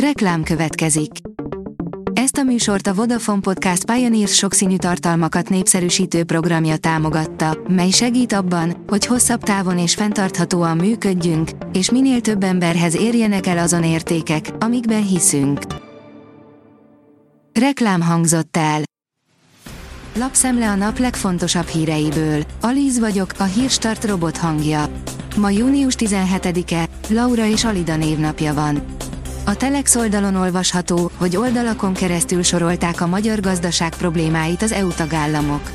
Reklám következik. Ezt a műsort a Vodafone Podcast Pioneers sokszínű tartalmakat népszerűsítő programja támogatta, mely segít abban, hogy hosszabb távon és fenntarthatóan működjünk, és minél több emberhez érjenek el azon értékek, amikben hiszünk. Reklám hangzott el. Lapszemle a nap legfontosabb híreiből. Alíz vagyok, a hírstart robot hangja. Ma június 17-e, Laura és Alida névnapja van. A Telex oldalon olvasható, hogy oldalakon keresztül sorolták a magyar gazdaság problémáit az EU tagállamok.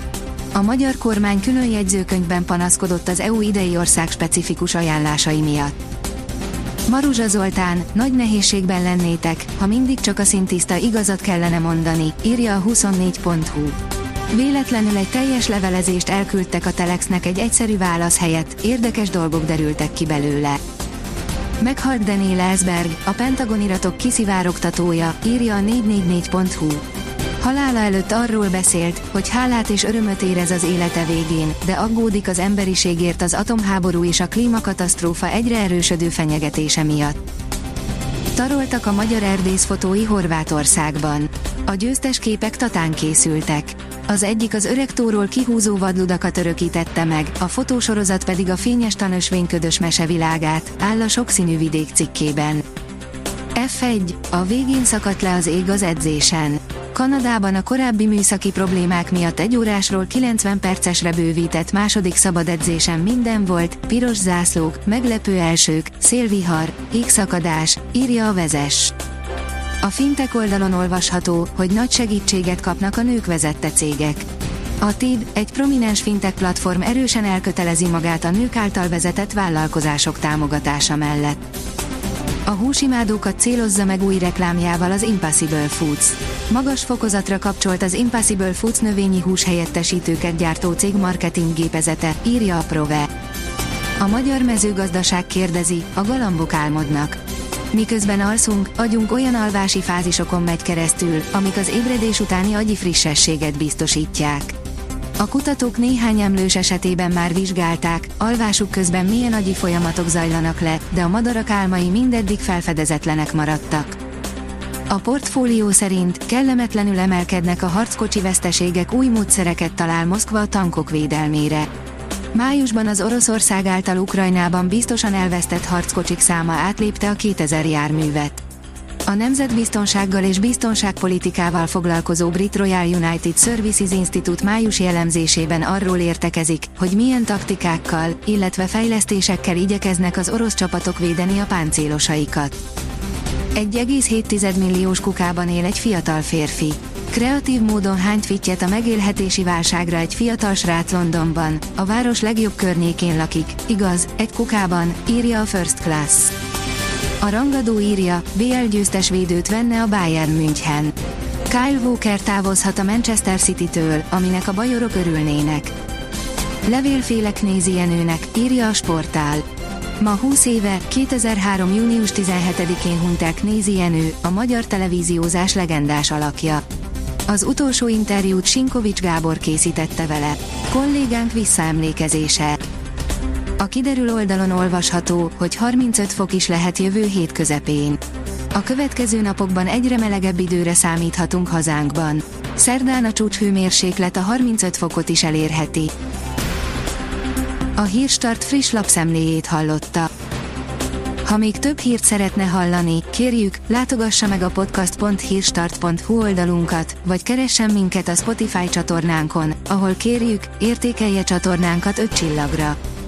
A magyar kormány külön jegyzőkönyvben panaszkodott az EU idei ország specifikus ajánlásai miatt. Maruzsa Zoltán, nagy nehézségben lennétek, ha mindig csak a szintiszta igazat kellene mondani, írja a 24.hu. Véletlenül egy teljes levelezést elküldtek a Telexnek egy egyszerű válasz helyett, érdekes dolgok derültek ki belőle. Meghalt Daniel Ellsberg, a Pentagon iratok kiszivárogtatója, írja a 444.hu. Halála előtt arról beszélt, hogy hálát és örömöt érez az élete végén, de aggódik az emberiségért az atomháború és a klímakatasztrófa egyre erősödő fenyegetése miatt. Taroltak a magyar erdész fotói Horvátországban. A győztes képek tatán készültek. Az egyik az öreg tóról kihúzó vadludakat örökítette meg, a fotósorozat pedig a fényes tanösvényködös mesevilágát, áll a sokszínű vidék cikkében. F1, a végén szakadt le az ég az edzésen. Kanadában a korábbi műszaki problémák miatt egy órásról 90 percesre bővített második szabad edzésen minden volt, piros zászlók, meglepő elsők, szélvihar, égszakadás, írja a vezes. A fintek oldalon olvasható, hogy nagy segítséget kapnak a nők vezette cégek. A TID, egy prominens fintech platform erősen elkötelezi magát a nők által vezetett vállalkozások támogatása mellett. A húsimádókat célozza meg új reklámjával az Impossible Foods. Magas fokozatra kapcsolt az Impossible Foods növényi hús helyettesítőket gyártó cég marketing gépezete, írja a Prove. A magyar mezőgazdaság kérdezi, a galambok álmodnak. Miközben alszunk, agyunk olyan alvási fázisokon megy keresztül, amik az ébredés utáni agyi frissességet biztosítják. A kutatók néhány emlős esetében már vizsgálták, alvásuk közben milyen agyi folyamatok zajlanak le, de a madarak álmai mindeddig felfedezetlenek maradtak. A portfólió szerint kellemetlenül emelkednek a harckocsi veszteségek új módszereket talál Moszkva a tankok védelmére. Májusban az Oroszország által Ukrajnában biztosan elvesztett harckocsik száma átlépte a 2000 járművet. A nemzetbiztonsággal és biztonságpolitikával foglalkozó Brit Royal United Services Institute májusi elemzésében arról értekezik, hogy milyen taktikákkal, illetve fejlesztésekkel igyekeznek az orosz csapatok védeni a páncélosaikat. 1,7 milliós kukában él egy fiatal férfi. Kreatív módon hányt fittyet a megélhetési válságra egy fiatal srác Londonban, a város legjobb környékén lakik, igaz, egy kukában, írja a First Class. A rangadó írja, BL győztes védőt venne a Bayern München. Kyle Walker távozhat a Manchester City-től, aminek a bajorok örülnének. Levélfélek nézi Jenőnek, írja a sportál. Ma 20 éve, 2003. június 17-én hunták Nézi Jenő, a magyar televíziózás legendás alakja. Az utolsó interjút Sinkovics Gábor készítette vele. Kollégánk visszaemlékezése. A kiderül oldalon olvasható, hogy 35 fok is lehet jövő hét közepén. A következő napokban egyre melegebb időre számíthatunk hazánkban. Szerdán a csúcshőmérséklet a 35 fokot is elérheti. A Hírstart friss lapszemléjét hallotta. Ha még több hírt szeretne hallani, kérjük, látogassa meg a podcast.hírstart.hu oldalunkat, vagy keressen minket a Spotify csatornánkon, ahol kérjük, értékelje csatornánkat 5 csillagra.